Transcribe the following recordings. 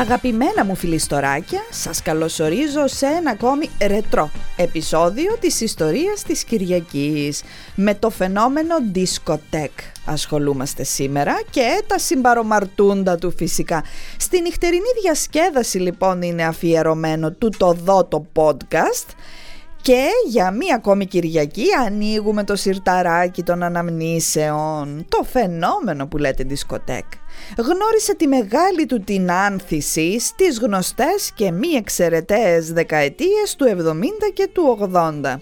Αγαπημένα μου φιλιστοράκια, σας καλωσορίζω σε ένα ακόμη ρετρό επεισόδιο της ιστορίας της Κυριακής με το φαινόμενο discotheque ασχολούμαστε σήμερα και τα συμπαρομαρτούντα του φυσικά. Στη νυχτερινή διασκέδαση λοιπόν είναι αφιερωμένο του το δω το podcast και για μία ακόμη Κυριακή ανοίγουμε το σιρταράκι των αναμνήσεων, το φαινόμενο που λέτε δισκοτέκ. Γνώρισε τη μεγάλη του την άνθηση στις γνωστές και μη εξαιρεταίες δεκαετίες του 70 και του 80.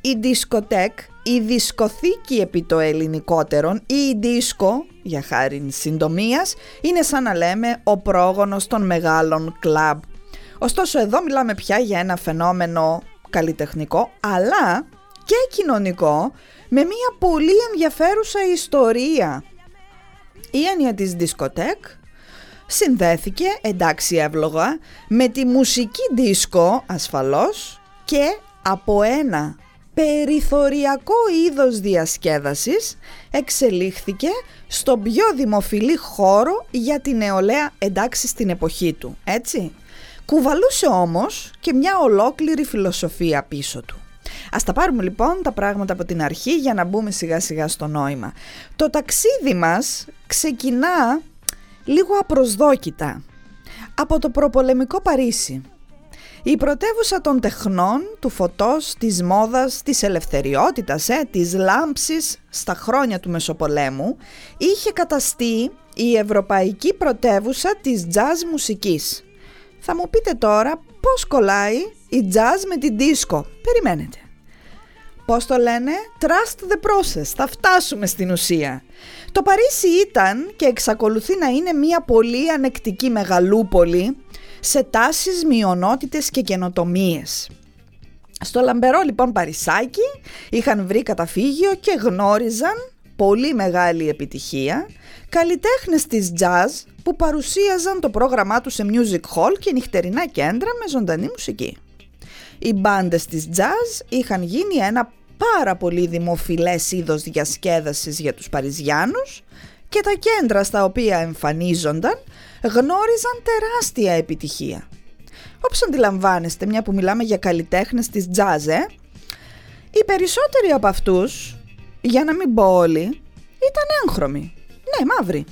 Η δισκοτέκ, η δισκοθήκη επί το ελληνικότερον ή η δίσκο, για χάρη συντομίας, είναι σαν να λέμε ο πρόγονος των μεγάλων κλαμπ. Ωστόσο εδώ μιλάμε πια για ένα φαινόμενο καλλιτεχνικό αλλά και κοινωνικό με μια πολύ ενδιαφέρουσα ιστορία. Η έννοια της δισκοτέκ συνδέθηκε, εντάξει εύλογα, με τη μουσική δίσκο ασφαλώς και από ένα περιθωριακό είδος διασκέδασης εξελίχθηκε στο πιο δημοφιλή χώρο για την νεολαία εντάξει στην εποχή του, έτσι. Κουβαλούσε όμως και μια ολόκληρη φιλοσοφία πίσω του. Ας τα πάρουμε λοιπόν τα πράγματα από την αρχή για να μπούμε σιγά σιγά στο νόημα. Το ταξίδι μας ξεκινά λίγο απροσδόκητα από το προπολεμικό Παρίσι. Η πρωτεύουσα των τεχνών, του φωτός, της μόδας, της ελευθεριότητας, ε, της λάμψης στα χρόνια του Μεσοπολέμου είχε καταστεί η ευρωπαϊκή πρωτεύουσα της jazz μουσικής. Θα μου πείτε τώρα πώς κολλάει η jazz με την disco. Περιμένετε. Πώς το λένε; Trust the process. Θα φτάσουμε στην ουσία. Το Παρίσι ήταν και εξακολουθεί να είναι μια πολύ ανεκτική μεγαλούπολη σε τάσεις, μειονότητες και καινοτομίες. Στο λαμπερό λοιπόν Παρισάκι είχαν βρει καταφύγιο και γνώριζαν πολύ μεγάλη επιτυχία καλλιτέχνες της jazz που παρουσίαζαν το πρόγραμμά τους σε music hall και νυχτερινά κέντρα με ζωντανή μουσική. Οι μπάντες της jazz είχαν γίνει ένα πάρα πολύ δημοφιλές είδος διασκέδασης για τους Παριζιάνους και τα κέντρα στα οποία εμφανίζονταν γνώριζαν τεράστια επιτυχία. Όπως αντιλαμβάνεστε, μια που μιλάμε για καλλιτέχνες της jazz, ε, οι περισσότεροι από αυτούς, για να μην πω όλοι, ήταν έγχρωμοι. Ναι, μαύροι.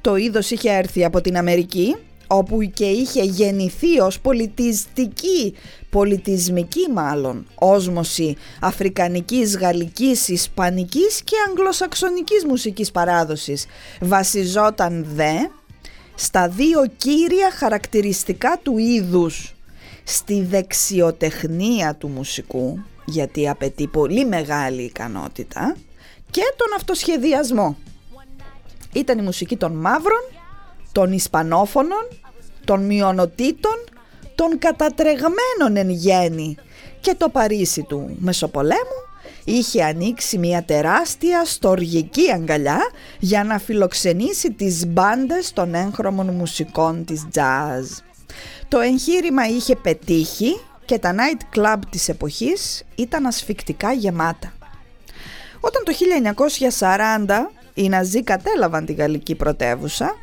Το είδος είχε έρθει από την Αμερική, όπου και είχε γεννηθεί ως πολιτιστική, πολιτισμική μάλλον, όσμωση αφρικανικής, γαλλικής, ισπανικής και αγγλοσαξονικής μουσικής παράδοσης. Βασιζόταν δε στα δύο κύρια χαρακτηριστικά του είδους, στη δεξιοτεχνία του μουσικού, γιατί απαιτεί πολύ μεγάλη ικανότητα, και τον αυτοσχεδιασμό ήταν η μουσική των μαύρων, των Ισπανόφωνων, των μειονοτήτων, των κατατρεγμένων εν γέννη και το Παρίσι του Μεσοπολέμου είχε ανοίξει μια τεράστια στοργική αγκαλιά για να φιλοξενήσει τις μπάντες των έγχρωμων μουσικών της jazz. Το εγχείρημα είχε πετύχει και τα night club της εποχής ήταν ασφικτικά γεμάτα. Όταν το 1940 οι Ναζί κατέλαβαν τη γαλλική πρωτεύουσα,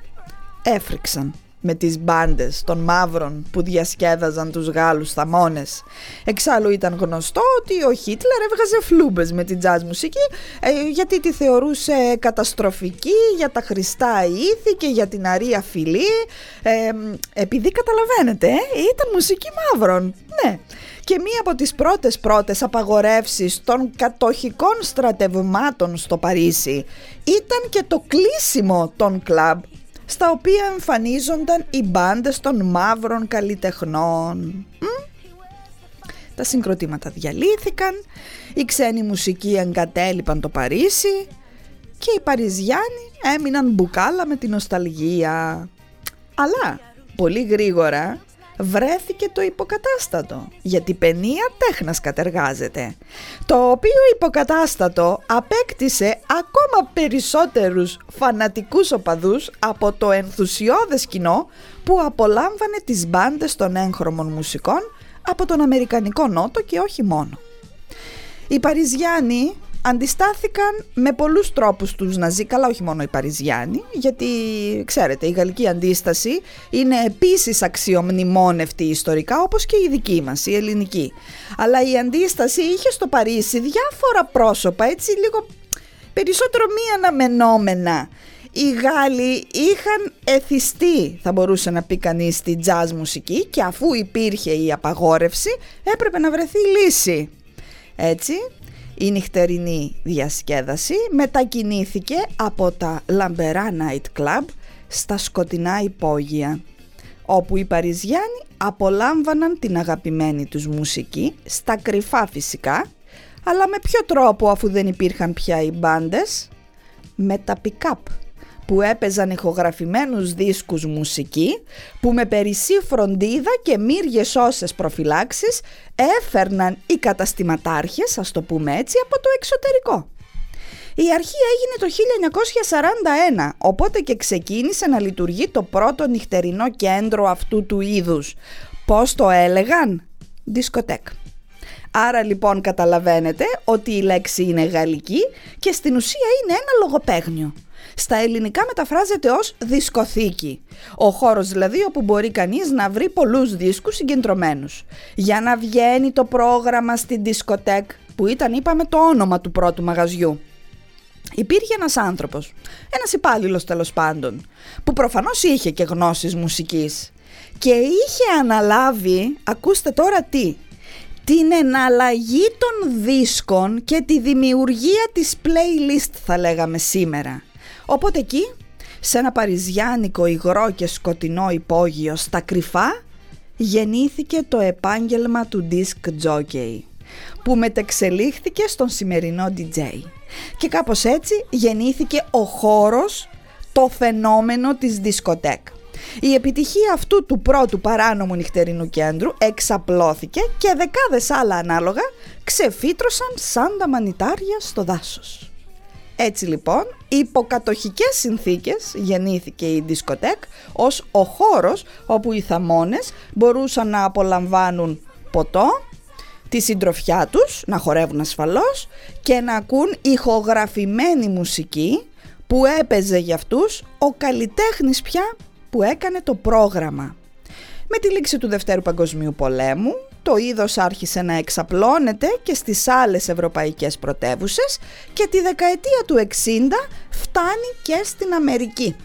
έφρυξαν με τις μπάντες των μαύρων που διασκέδαζαν τους Γάλλους θαμώνες. Εξάλλου ήταν γνωστό ότι ο Χίτλερ έβγαζε φλούμπες με την jazz μουσική ε, γιατί τη θεωρούσε καταστροφική για τα χρηστά ήθη και για την αρία φιλή ε, επειδή καταλαβαίνετε ε, ήταν μουσική μαύρων, ναι. Και μία από τις πρώτες πρώτες απαγορεύσεις των κατοχικών στρατευμάτων στο Παρίσι ήταν και το κλείσιμο των κλαμπ στα οποία εμφανίζονταν οι μπάντες των μαύρων καλλιτεχνών. Τα συγκροτήματα διαλύθηκαν, οι ξένοι μουσικοί εγκατέλειπαν το Παρίσι και οι Παριζιάνοι έμειναν μπουκάλα με την νοσταλγία. Αλλά πολύ γρήγορα βρέθηκε το υποκατάστατο, γιατί παινία τέχνας κατεργάζεται, το οποίο υποκατάστατο απέκτησε ακόμα περισσότερους φανατικούς οπαδούς από το ενθουσιώδες κοινό που απολάμβανε τις μπάντες των έγχρωμων μουσικών από τον Αμερικανικό Νότο και όχι μόνο. Οι Παριζιάνοι αντιστάθηκαν με πολλούς τρόπους τους Ναζί, καλά όχι μόνο οι Παριζιάνοι, γιατί ξέρετε η γαλλική αντίσταση είναι επίσης αξιομνημόνευτη ιστορικά όπως και η δική μας, η ελληνική. Αλλά η αντίσταση είχε στο Παρίσι διάφορα πρόσωπα, έτσι λίγο περισσότερο μη αναμενόμενα. Οι Γάλλοι είχαν εθιστεί, θα μπορούσε να πει κανείς, στη jazz μουσική και αφού υπήρχε η απαγόρευση έπρεπε να βρεθεί λύση. Έτσι, η νυχτερινή διασκέδαση μετακινήθηκε από τα λαμπερά night club στα σκοτεινά υπόγεια όπου οι Παριζιάνοι απολάμβαναν την αγαπημένη τους μουσική στα κρυφά φυσικά αλλά με ποιο τρόπο αφού δεν υπήρχαν πια οι μπάντες; Με τα pick-up που έπαιζαν ηχογραφημένους δίσκους μουσική που με περισσή φροντίδα και μύριες όσες προφυλάξεις έφερναν οι καταστηματάρχες, ας το πούμε έτσι, από το εξωτερικό. Η αρχή έγινε το 1941, οπότε και ξεκίνησε να λειτουργεί το πρώτο νυχτερινό κέντρο αυτού του είδους. Πώς το έλεγαν; Δισκοτέκ. Άρα λοιπόν καταλαβαίνετε ότι η λέξη είναι γαλλική και στην ουσία είναι ένα λογοπαίγνιο στα ελληνικά μεταφράζεται ως δισκοθήκη. Ο χώρος δηλαδή όπου μπορεί κανείς να βρει πολλούς δίσκους συγκεντρωμένους. Για να βγαίνει το πρόγραμμα στην δισκοτέκ που ήταν είπαμε το όνομα του πρώτου μαγαζιού. Υπήρχε ένας άνθρωπος, ένας υπάλληλος τέλος πάντων, που προφανώς είχε και γνώσεις μουσικής και είχε αναλάβει, ακούστε τώρα τι, την εναλλαγή των δίσκων και τη δημιουργία της playlist θα λέγαμε σήμερα. Οπότε εκεί, σε ένα παριζιάνικο υγρό και σκοτεινό υπόγειο στα κρυφά, γεννήθηκε το επάγγελμα του disc jockey, που μετεξελίχθηκε στον σημερινό DJ. Και κάπως έτσι γεννήθηκε ο χώρος, το φαινόμενο της δισκοτέκ. Η επιτυχία αυτού του πρώτου παράνομου νυχτερινού κέντρου εξαπλώθηκε και δεκάδες άλλα ανάλογα ξεφύτρωσαν σαν τα μανιτάρια στο δάσος. Έτσι λοιπόν, υποκατοχικές συνθήκες γεννήθηκε η δισκοτέκ ως ο χώρος όπου οι θαμώνες μπορούσαν να απολαμβάνουν ποτό, τη συντροφιά τους, να χορεύουν ασφαλώς και να ακούν ηχογραφημένη μουσική που έπαιζε για αυτούς ο καλλιτέχνης πια που έκανε το πρόγραμμα. Με τη λήξη του Δευτέρου Παγκοσμίου Πολέμου, το είδος άρχισε να εξαπλώνεται και στις άλλες ευρωπαϊκές πρωτεύουσες και τη δεκαετία του 60 φτάνει και στην Αμερική.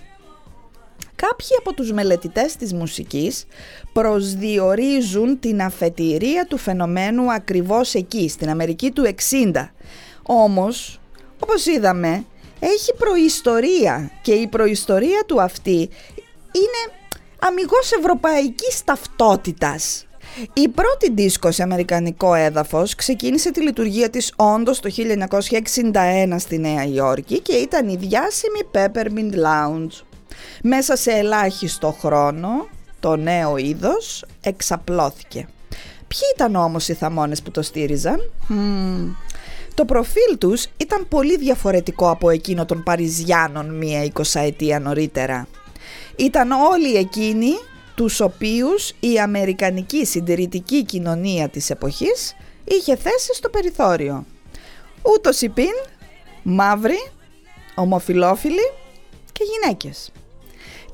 Κάποιοι από τους μελετητές της μουσικής προσδιορίζουν την αφετηρία του φαινομένου ακριβώς εκεί, στην Αμερική του 60. Όμως, όπως είδαμε, έχει προϊστορία και η προϊστορία του αυτή είναι αμυγός ευρωπαϊκής ταυτότητας. Η πρώτη δίσκο σε αμερικανικό έδαφος ξεκίνησε τη λειτουργία της όντως το 1961 στη Νέα Υόρκη και ήταν η διάσημη Peppermint Lounge. Μέσα σε ελάχιστο χρόνο το νέο είδος εξαπλώθηκε. Ποιοι ήταν όμως οι θαμώνες που το στήριζαν; Το προφίλ τους ήταν πολύ διαφορετικό από εκείνο των Παριζιάνων μία εικοσαετία νωρίτερα. Ήταν όλοι εκείνοι τους οποίους η αμερικανική συντηρητική κοινωνία της εποχής είχε θέσει στο περιθώριο. Ούτως υπήν, μαύροι, ομοφιλόφιλοι και γυναίκες.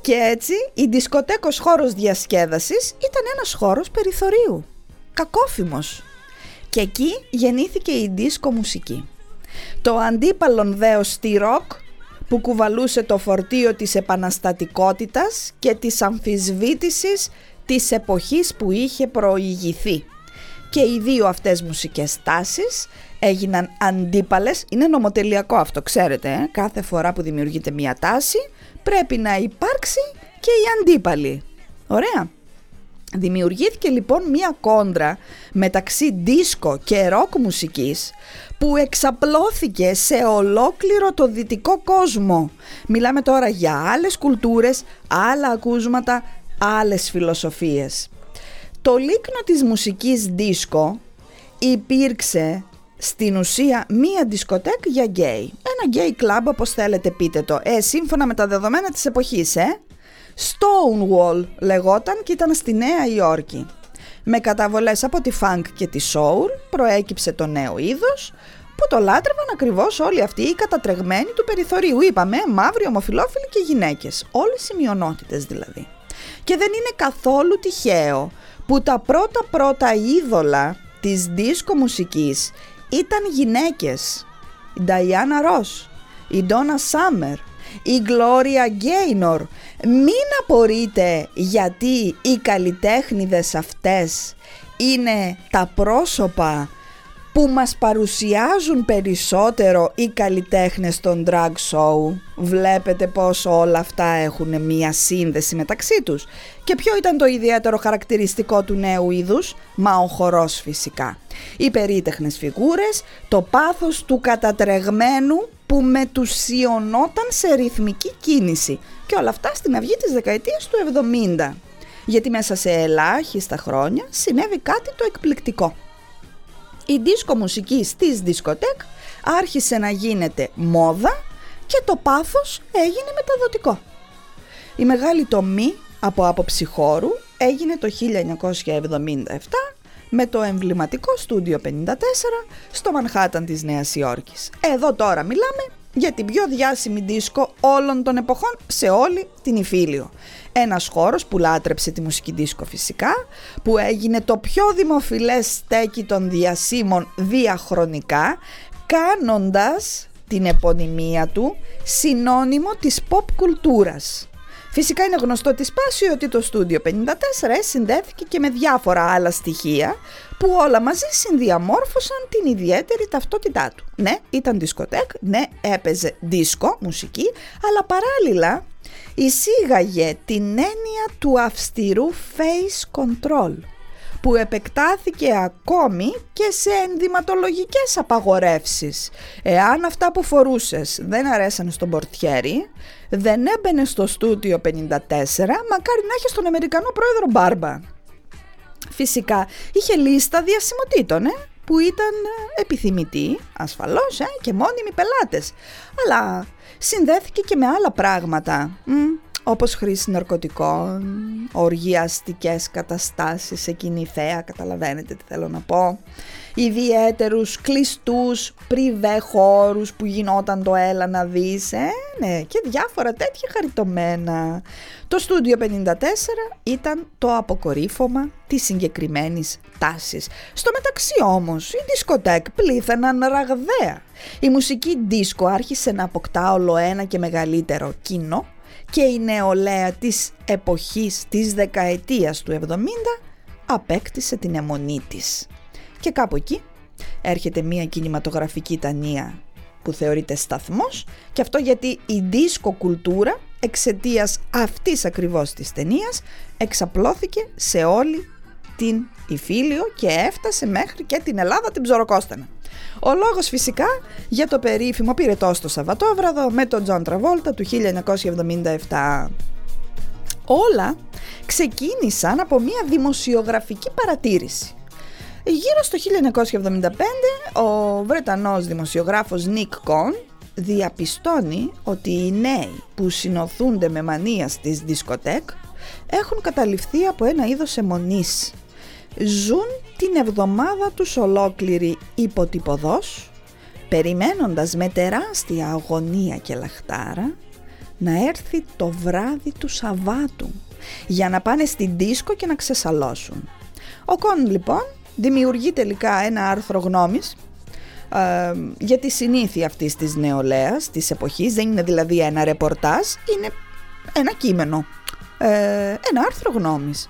Και έτσι η δισκοτέκος χώρος διασκέδασης ήταν ένας χώρος περιθωρίου, κακόφημος. Και εκεί γεννήθηκε η δίσκο μουσική. Το αντίπαλον δέος στη ροκ που κουβαλούσε το φορτίο της επαναστατικότητας και της αμφισβήτησης της εποχής που είχε προηγηθεί. Και οι δύο αυτές μουσικές τάσεις έγιναν αντίπαλες, είναι νομοτελειακό αυτό ξέρετε, ε; κάθε φορά που δημιουργείται μια τάση πρέπει να υπάρξει και η αντίπαλη. Ωραία. Δημιουργήθηκε λοιπόν μία κόντρα μεταξύ δίσκο και ροκ μουσικής που εξαπλώθηκε σε ολόκληρο το δυτικό κόσμο. Μιλάμε τώρα για άλλες κουλτούρες, άλλα ακούσματα, άλλες φιλοσοφίες. Το λίκνο της μουσικής ντίσκο υπήρξε στην ουσία μία δισκοτέκ για γκέι. Ένα γκέι κλαμπ όπως θέλετε πείτε το. Ε, σύμφωνα με τα δεδομένα της εποχής, ε. Stonewall λεγόταν και ήταν στη Νέα Υόρκη. Με καταβολές από τη funk και τη soul προέκυψε το νέο είδος που το λάτρευαν ακριβώς όλοι αυτοί οι κατατρεγμένοι του περιθωρίου. Είπαμε μαύροι, ομοφυλόφιλοι και γυναίκες. Όλες οι μειονότητες δηλαδή. Και δεν είναι καθόλου τυχαίο που τα πρώτα πρώτα είδωλα της δίσκο μουσικής ήταν γυναίκες. Η Νταϊάννα Ρος, η Ντόνα Σάμερ, η Γκλώρια Γκέινορ. Μην απορείτε γιατί οι καλλιτέχνηδες αυτές είναι τα πρόσωπα που μας παρουσιάζουν περισσότερο οι καλλιτέχνες των drag show. Βλέπετε πως όλα αυτά έχουν μία σύνδεση μεταξύ τους. Και ποιο ήταν το ιδιαίτερο χαρακτηριστικό του νέου είδους; Μα ο χορός φυσικά. Οι περίτεχνες φιγούρες, το πάθος του κατατρεγμένου που μετουσιωνόταν σε ρυθμική κίνηση. Και όλα αυτά στην αυγή της δεκαετίας του 70. Γιατί μέσα σε ελάχιστα χρόνια συνέβη κάτι το εκπληκτικό η δίσκο μουσική στις δισκοτέκ άρχισε να γίνεται μόδα και το πάθος έγινε μεταδοτικό. Η μεγάλη τομή από άποψη χώρου έγινε το 1977 με το εμβληματικό στούντιο 54 στο Μανχάταν της Νέας Υόρκης. Εδώ τώρα μιλάμε για την πιο διάσημη δίσκο όλων των εποχών σε όλη την Ιφίλιο. Ένας χώρος που λάτρεψε τη μουσική δίσκο φυσικά, που έγινε το πιο δημοφιλές στέκι των διασύμων διαχρονικά, κάνοντας την επωνυμία του συνώνυμο της pop κουλτούρας. Φυσικά είναι γνωστό τη σπάση ότι το στούντιο 54 συνδέθηκε και με διάφορα άλλα στοιχεία που όλα μαζί συνδιαμόρφωσαν την ιδιαίτερη ταυτότητά του. Ναι, ήταν δισκοτέκ, ναι, έπαιζε δίσκο, μουσική, αλλά παράλληλα εισήγαγε την έννοια του αυστηρού face control που επεκτάθηκε ακόμη και σε ενδυματολογικές απαγορεύσεις. Εάν αυτά που φορούσες δεν αρέσαν στον πορτιέρι, δεν έμπαινε στο στούτιο 54, μακάρι να έχεις τον Αμερικανό πρόεδρο Μπάρμπα. Φυσικά είχε λίστα διασημοτήτων, ε, που ήταν ε, επιθυμητοί, ασφαλώς, ε, και μόνιμοι πελάτες. Αλλά συνδέθηκε και με άλλα πράγματα, μ, όπως χρήση ναρκωτικών, οργιαστικές καταστάσεις σε κοινή θέα, καταλαβαίνετε τι θέλω να πω, ιδιαίτερους κλειστούς πριβέ χώρους που γινόταν το έλα να δεις, ε, ναι, και διάφορα τέτοια χαριτωμένα. Το στούντιο 54 ήταν το αποκορύφωμα της συγκεκριμένης τάσης. Στο μεταξύ όμως, οι δισκοτέκ πλήθαιναν ραγδαία. Η μουσική δίσκο άρχισε να αποκτά όλο ένα και μεγαλύτερο κοινό και η νεολαία της εποχής της δεκαετίας του 70 απέκτησε την αιμονή της. Και κάπου εκεί έρχεται μια κινηματογραφική τανία που θεωρείται σταθμός και αυτό γιατί η δίσκο κουλτούρα εξαιτίας αυτής ακριβώς της ταινίας εξαπλώθηκε σε όλη την Ιφίλιο και έφτασε μέχρι και την Ελλάδα την Ψωροκόστανα. Ο λόγος φυσικά για το περίφημο Πυρετό το Σαββατόβραδο με τον Τζον Τραβόλτα του 1977. Όλα ξεκίνησαν από μια δημοσιογραφική παρατήρηση. Γύρω στο 1975 ο Βρετανός δημοσιογράφος Νικ Κον διαπιστώνει ότι οι νέοι που συνωθούνται με μανία στις δισκοτέκ έχουν καταληφθεί από ένα είδος εμμονής. Ζουν την εβδομάδα τους ολόκληρη υποτυπωδός, περιμένοντας με τεράστια αγωνία και λαχτάρα να έρθει το βράδυ του Σαββάτου για να πάνε στην δίσκο και να ξεσαλώσουν. Ο Κον λοιπόν δημιουργεί τελικά ένα άρθρο γνώμης ε, για τη συνήθεια αυτής της νεολαίας της εποχής, δεν είναι δηλαδή ένα ρεπορτάζ, είναι ένα κείμενο, ε, ένα άρθρο γνώμης.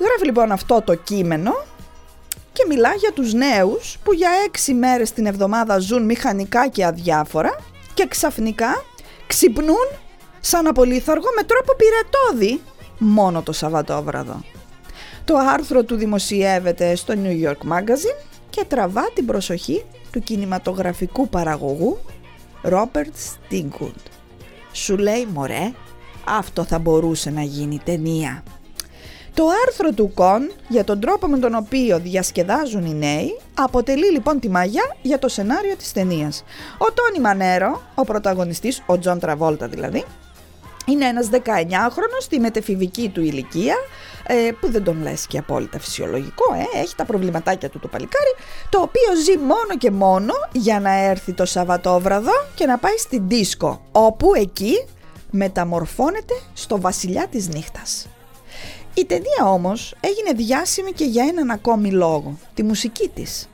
Γράφει λοιπόν αυτό το κείμενο και μιλά για τους νέους που για έξι μέρες την εβδομάδα ζουν μηχανικά και αδιάφορα και ξαφνικά ξυπνούν σαν απολύθαργο με τρόπο πυρετόδη μόνο το Σαββατόβραδο. Το άρθρο του δημοσιεύεται στο New York Magazine και τραβά την προσοχή του κινηματογραφικού παραγωγού Robert Stigwood. Σου λέει μωρέ, αυτό θα μπορούσε να γίνει ταινία. Το άρθρο του Κον για τον τρόπο με τον οποίο διασκεδάζουν οι νέοι αποτελεί λοιπόν τη μαγιά για το σενάριο της ταινίας. Ο Τόνι Μανέρο, ο πρωταγωνιστής, ο Τζον Τραβόλτα δηλαδή, Είναι ένας 19χρονος στη μετεφηβική του ηλικία, ε, που δεν τον λες και απόλυτα φυσιολογικό, ε, έχει τα προβληματάκια του το παλικάρι, το οποίο ζει μόνο και μόνο για να έρθει το Σαββατόβραδο και να πάει στην δίσκο, όπου εκεί μεταμορφώνεται στο βασιλιά της νύχτας. Η ταινία όμως έγινε διάσημη και για έναν ακόμη λόγο, τη μουσική της.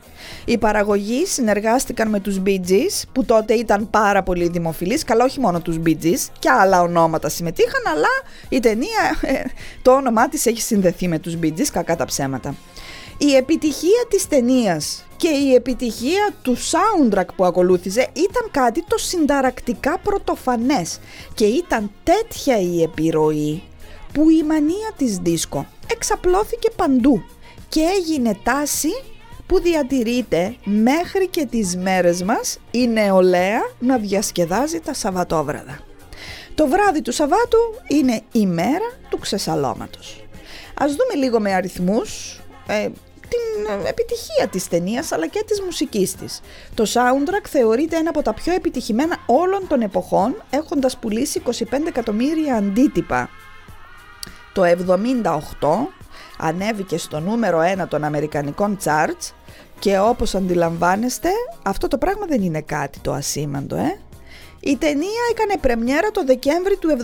Οι παραγωγοί συνεργάστηκαν με τους Bee Gees, που τότε ήταν πάρα πολύ δημοφιλείς, καλά όχι μόνο τους Bee Gees, και άλλα ονόματα συμμετείχαν, αλλά η ταινία, ε, το όνομά της έχει συνδεθεί με τους Bee Gees, κακά τα ψέματα. Η επιτυχία της ταινίας και η επιτυχία του soundtrack που ακολούθησε ήταν κάτι το συνταρακτικά πρωτοφανές και ήταν τέτοια η επιρροή που η μανία της δίσκο εξαπλώθηκε παντού και έγινε τάση που διατηρείται μέχρι και τις μέρες μας η νεολαία να διασκεδάζει τα Σαββατόβραδα. Το βράδυ του Σαββάτου είναι η μέρα του ξεσαλώματος. Ας δούμε λίγο με αριθμούς ε, την ε, επιτυχία της ταινίας αλλά και της μουσικής της. Το soundtrack θεωρείται ένα από τα πιο επιτυχημένα όλων των εποχών έχοντας πουλήσει 25 εκατομμύρια αντίτυπα. Το 78 ανέβηκε στο νούμερο 1 των Αμερικανικών charts και όπως αντιλαμβάνεστε αυτό το πράγμα δεν είναι κάτι το ασήμαντο ε. Η ταινία έκανε πρεμιέρα το Δεκέμβρη του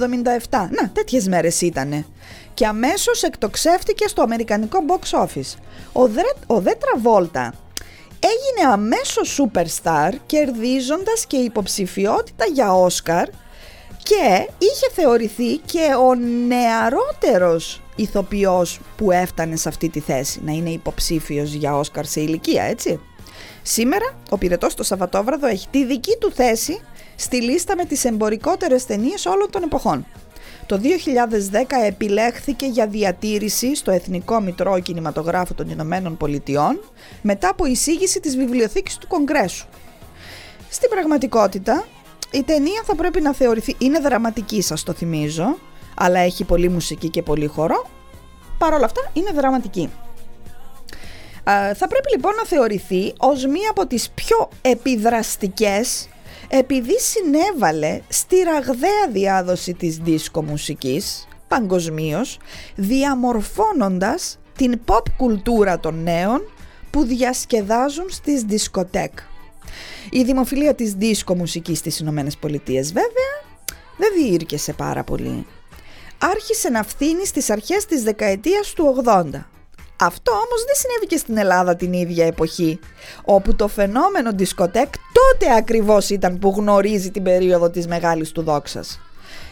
77. Να, τέτοιες μέρες ήτανε. Και αμέσως εκτοξεύτηκε στο αμερικανικό box office. Ο, Δρε, ο Δε Τραβόλτα έγινε αμέσως superstar κερδίζοντας και υποψηφιότητα για Όσκαρ και είχε θεωρηθεί και ο νεαρότερος ηθοποιός που έφτανε σε αυτή τη θέση να είναι υποψήφιος για Όσκαρ σε ηλικία, έτσι. Σήμερα ο πυρετός το Σαββατόβραδο έχει τη δική του θέση στη λίστα με τις εμπορικότερες ταινίες όλων των εποχών. Το 2010 επιλέχθηκε για διατήρηση στο Εθνικό Μητρό Κινηματογράφου των Ηνωμένων Πολιτειών μετά από εισήγηση της Βιβλιοθήκης του Κογκρέσου. Στην πραγματικότητα, η ταινία θα πρέπει να θεωρηθεί, είναι δραματική σας το θυμίζω, αλλά έχει πολύ μουσική και πολύ χώρο. Παρ' όλα αυτά είναι δραματική. θα πρέπει λοιπόν να θεωρηθεί ως μία από τις πιο επιδραστικές επειδή συνέβαλε στη ραγδαία διάδοση της δίσκο μουσικής παγκοσμίως, διαμορφώνοντας την pop κουλτούρα των νέων που διασκεδάζουν στις δισκοτέκ. Η δημοφιλία της δίσκο μουσικής στις Ηνωμένες Πολιτείες βέβαια δεν διήρκεσε πάρα πολύ άρχισε να φθήνει στις αρχές της δεκαετίας του 80. Αυτό όμως δεν συνέβη και στην Ελλάδα την ίδια εποχή, όπου το φαινόμενο δισκοτέκ τότε ακριβώς ήταν που γνωρίζει την περίοδο της μεγάλης του δόξας.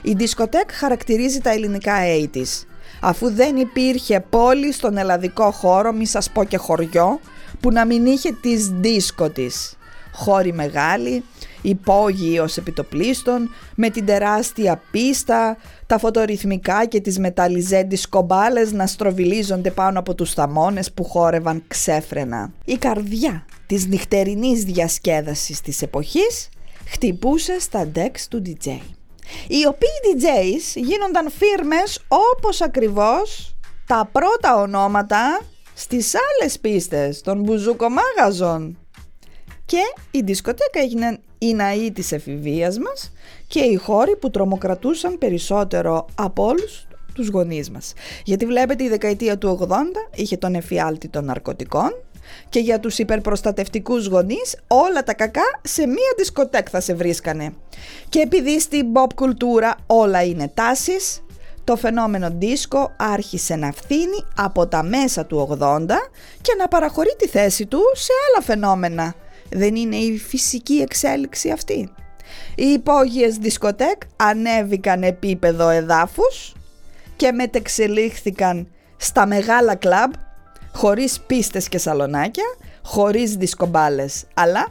Η δισκοτέκ χαρακτηρίζει τα ελληνικά 80's, αφού δεν υπήρχε πόλη στον ελλαδικό χώρο, μη σας πω και χωριό, που να μην είχε τις δίσκο της. Χώροι μεγάλοι, υπόγειοι ως επιτοπλίστων, με την τεράστια πίστα, τα φωτορυθμικά και τις μεταλλιζέντις κομπάλες να στροβιλίζονται πάνω από τους θαμώνες που χόρευαν ξέφρενα. Η καρδιά της νυχτερινής διασκέδασης της εποχής χτυπούσε στα decks του DJ. Οι οποίοι DJs γίνονταν φίρμες όπως ακριβώς τα πρώτα ονόματα στις άλλες πίστες των μπουζουκομάγαζων. Και η δισκοτέκα έγινε η ναή της εφηβείας μας και οι χώροι που τρομοκρατούσαν περισσότερο από όλους τους γονείς μας. Γιατί βλέπετε η δεκαετία του 80 είχε τον εφιάλτη των ναρκωτικών και για τους υπερπροστατευτικούς γονείς όλα τα κακά σε μία δισκοτέκ θα σε βρίσκανε. Και επειδή στην pop κουλτούρα όλα είναι τάσεις, το φαινόμενο δίσκο άρχισε να φθήνει από τα μέσα του 80 και να παραχωρεί τη θέση του σε άλλα φαινόμενα δεν είναι η φυσική εξέλιξη αυτή. Οι υπόγειες δισκοτέκ ανέβηκαν επίπεδο εδάφους και μετεξελίχθηκαν στα μεγάλα κλαμπ χωρίς πίστες και σαλονάκια, χωρίς δισκομπάλες, αλλά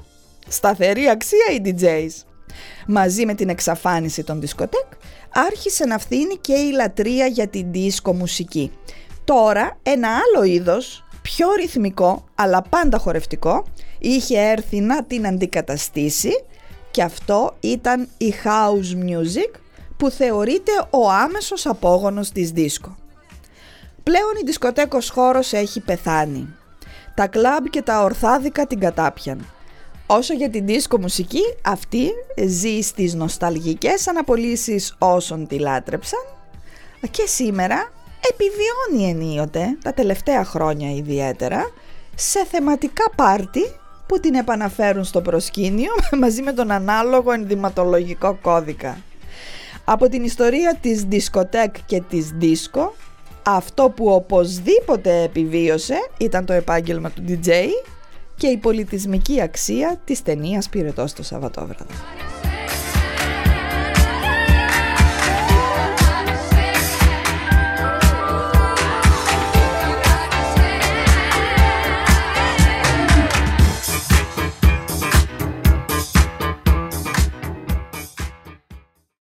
σταθερή αξία οι DJs. Μαζί με την εξαφάνιση των δισκοτέκ άρχισε να φθήνει και η λατρεία για την δίσκο μουσική. Τώρα ένα άλλο είδος, πιο ρυθμικό αλλά πάντα χορευτικό, είχε έρθει να την αντικαταστήσει και αυτό ήταν η house music που θεωρείται ο άμεσος απόγονος της δίσκο. Πλέον η δισκοτέκος χώρος έχει πεθάνει. Τα κλαμπ και τα ορθάδικα την κατάπιαν. Όσο για την δίσκο μουσική, αυτή ζει στις νοσταλγικές αναπολύσεις όσων τη λάτρεψαν και σήμερα επιβιώνει ενίοτε, τα τελευταία χρόνια ιδιαίτερα, σε θεματικά πάρτι που την επαναφέρουν στο προσκήνιο μαζί με τον ανάλογο ενδυματολογικό κώδικα. Από την ιστορία της δισκοτέκ και της δίσκο, αυτό που οπωσδήποτε επιβίωσε ήταν το επάγγελμα του DJ και η πολιτισμική αξία της ταινίας «Πυρετός το Σαββατόβραδο».